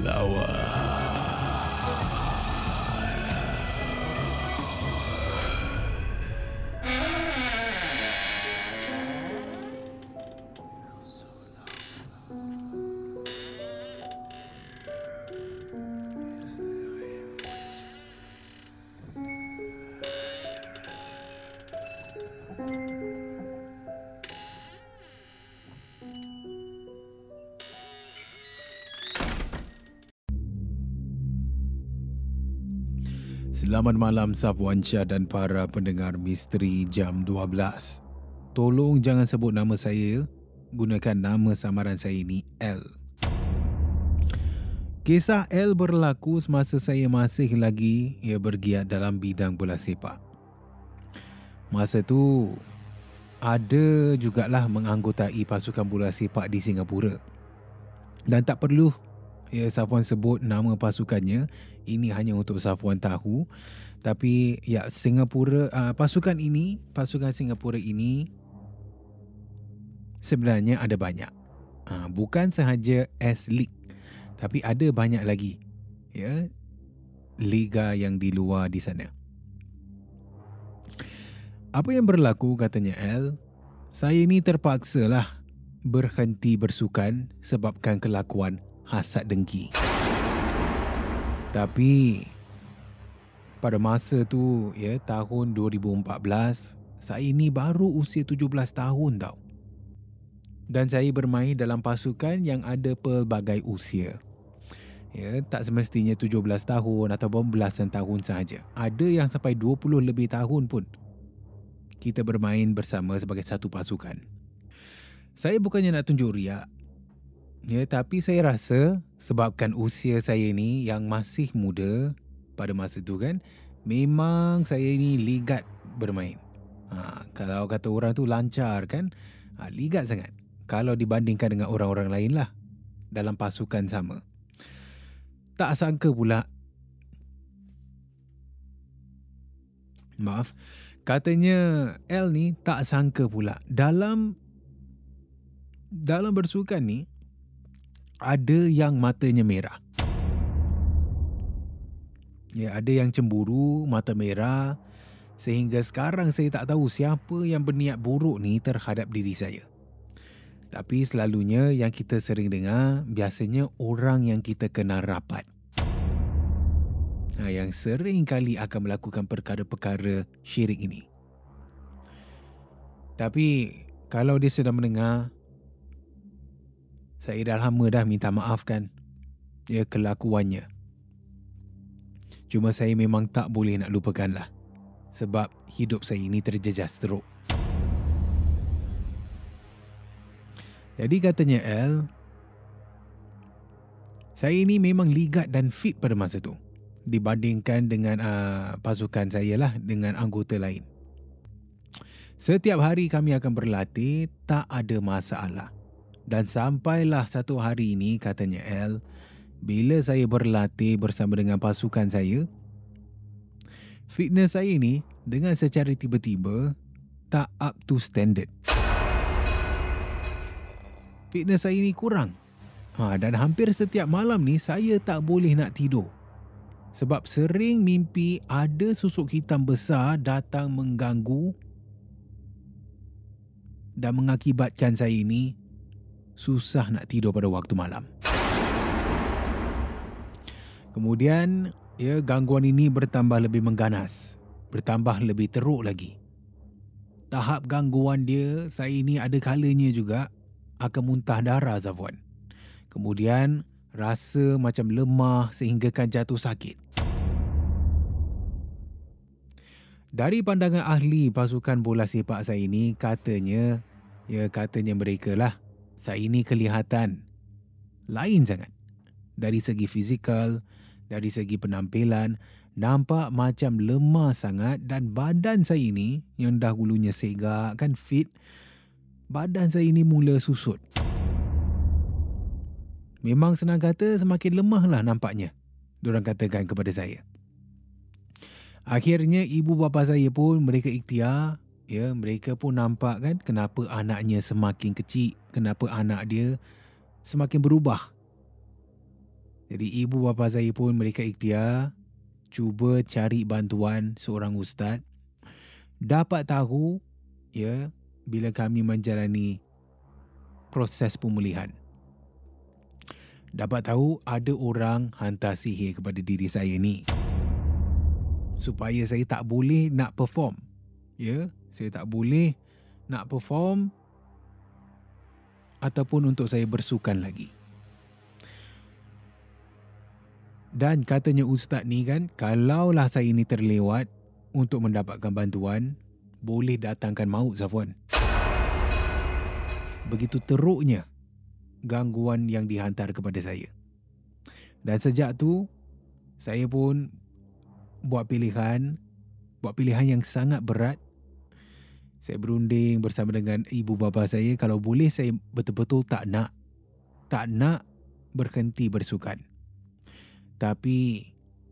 flower. Selamat malam Safwan Syah dan para pendengar Misteri Jam 12. Tolong jangan sebut nama saya, gunakan nama samaran saya ini L. Kisah L berlaku semasa saya masih lagi ia bergiat dalam bidang bola sepak. Masa tu ada jugalah menganggotai pasukan bola sepak di Singapura. Dan tak perlu ya Safwan sebut nama pasukannya, ini hanya untuk Safwan tahu. Tapi ya Singapura uh, pasukan ini, pasukan Singapura ini sebenarnya ada banyak. Uh, bukan sahaja S League tapi ada banyak lagi ya liga yang di luar di sana. Apa yang berlaku katanya L, saya ini terpaksa lah berhenti bersukan sebabkan kelakuan hasad dengki. Tapi pada masa tu ya tahun 2014 saya ini baru usia 17 tahun tau. Dan saya bermain dalam pasukan yang ada pelbagai usia. Ya, tak semestinya 17 tahun atau belasan tahun sahaja. Ada yang sampai 20 lebih tahun pun kita bermain bersama sebagai satu pasukan. Saya bukannya nak tunjuk riak. Ya, tapi saya rasa sebabkan usia saya ni yang masih muda pada masa tu kan, memang saya ni ligat bermain. Ha, kalau kata orang tu lancar kan, ha, ligat sangat. Kalau dibandingkan dengan orang-orang lain lah dalam pasukan sama. Tak sangka pula Maaf Katanya L ni tak sangka pula Dalam Dalam bersukan ni Ada yang matanya merah Ya, ada yang cemburu, mata merah sehingga sekarang saya tak tahu siapa yang berniat buruk ni terhadap diri saya. Tapi selalunya yang kita sering dengar biasanya orang yang kita kenal rapat. Ha, yang sering kali akan melakukan perkara-perkara syirik ini. Tapi kalau dia sedang mendengar, saya dah lama dah minta maaf kan. Ya kelakuannya. Cuma saya memang tak boleh nak lupakanlah. Sebab hidup saya ini terjejas teruk. Jadi katanya L, saya ini memang ligat dan fit pada masa tu dibandingkan dengan uh, pasukan saya lah dengan anggota lain. Setiap hari kami akan berlatih, tak ada masalah. Dan sampailah satu hari ini, katanya L, bila saya berlatih bersama dengan pasukan saya, fitness saya ini dengan secara tiba-tiba tak up to standard. Fitness saya ini kurang. Ha, dan hampir setiap malam ni saya tak boleh nak tidur. Sebab sering mimpi ada susuk hitam besar datang mengganggu dan mengakibatkan saya ini susah nak tidur pada waktu malam. Kemudian, ya gangguan ini bertambah lebih mengganas, bertambah lebih teruk lagi. Tahap gangguan dia, saya ini ada kalanya juga akan muntah darah Zafwan. Kemudian, rasa macam lemah sehinggakan jatuh sakit. Dari pandangan ahli pasukan bola sepak saya ini, katanya Ya katanya mereka lah. Saya ini kelihatan lain sangat. Dari segi fizikal, dari segi penampilan, nampak macam lemah sangat dan badan saya ini yang dahulunya segak kan fit, badan saya ini mula susut. Memang senang kata semakin lemah lah nampaknya. Diorang katakan kepada saya. Akhirnya ibu bapa saya pun mereka ikhtiar ya mereka pun nampak kan kenapa anaknya semakin kecil kenapa anak dia semakin berubah. Jadi ibu bapa saya pun mereka ikhtiar cuba cari bantuan seorang ustaz. Dapat tahu ya bila kami menjalani proses pemulihan. Dapat tahu ada orang hantar sihir kepada diri saya ni. Supaya saya tak boleh nak perform ya saya tak boleh nak perform ataupun untuk saya bersukan lagi. Dan katanya ustaz ni kan, kalaulah saya ini terlewat untuk mendapatkan bantuan, boleh datangkan maut Zafwan. Begitu teruknya gangguan yang dihantar kepada saya. Dan sejak tu, saya pun buat pilihan, buat pilihan yang sangat berat saya berunding bersama dengan ibu bapa saya kalau boleh saya betul-betul tak nak tak nak berhenti bersukan. Tapi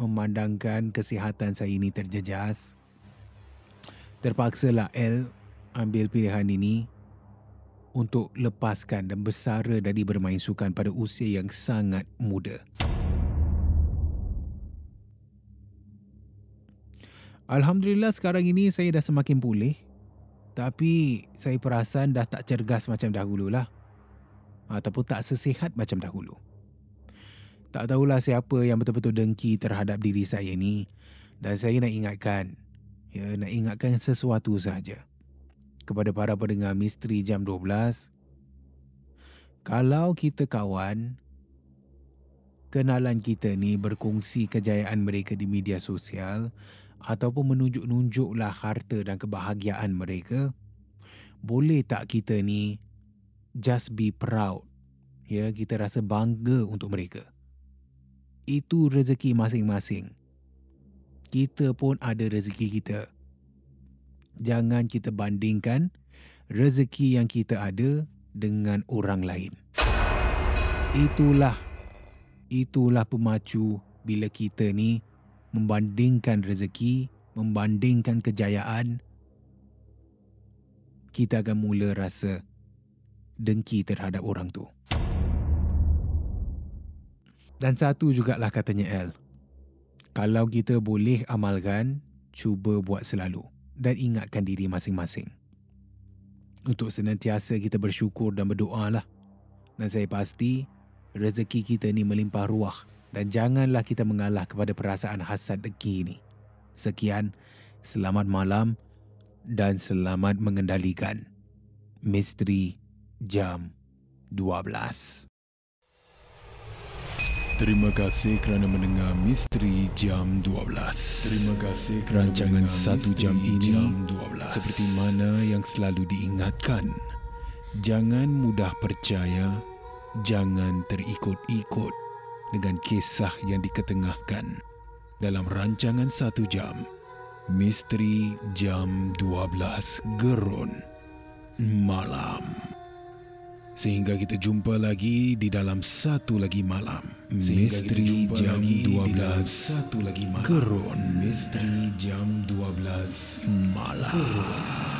memandangkan kesihatan saya ini terjejas, terpaksalah L ambil pilihan ini untuk lepaskan dan bersara dari bermain sukan pada usia yang sangat muda. Alhamdulillah sekarang ini saya dah semakin pulih tapi saya perasan dah tak cergas macam dahululah. Ataupun tak sesihat macam dahulu. Tak tahulah siapa yang betul-betul dengki terhadap diri saya ni. Dan saya nak ingatkan. Ya, nak ingatkan sesuatu sahaja. Kepada para pendengar misteri jam 12. Kalau kita kawan, kenalan kita ni berkongsi kejayaan mereka di media sosial, ataupun menunjuk-nunjuklah harta dan kebahagiaan mereka, boleh tak kita ni just be proud? Ya, kita rasa bangga untuk mereka. Itu rezeki masing-masing. Kita pun ada rezeki kita. Jangan kita bandingkan rezeki yang kita ada dengan orang lain. Itulah itulah pemacu bila kita ni membandingkan rezeki, membandingkan kejayaan, kita akan mula rasa dengki terhadap orang tu. Dan satu jugalah katanya L. Kalau kita boleh amalkan, cuba buat selalu dan ingatkan diri masing-masing. Untuk senantiasa kita bersyukur dan berdoa lah. Dan saya pasti rezeki kita ni melimpah ruah dan janganlah kita mengalah kepada perasaan hasad deki ini. Sekian, selamat malam dan selamat mengendalikan Misteri Jam 12. Terima kasih kerana mendengar Misteri Jam 12. Terima kasih kerana rancangan satu jam ini jam 12. seperti mana yang selalu diingatkan. Jangan mudah percaya, jangan terikut-ikut dengan kisah yang diketengahkan dalam rancangan satu jam Misteri Jam 12 Gerun Malam Sehingga kita jumpa lagi di dalam satu lagi malam. Misteri Jam 12 satu lagi malam. Gerun Misteri Jam 12 Malam. Gerun.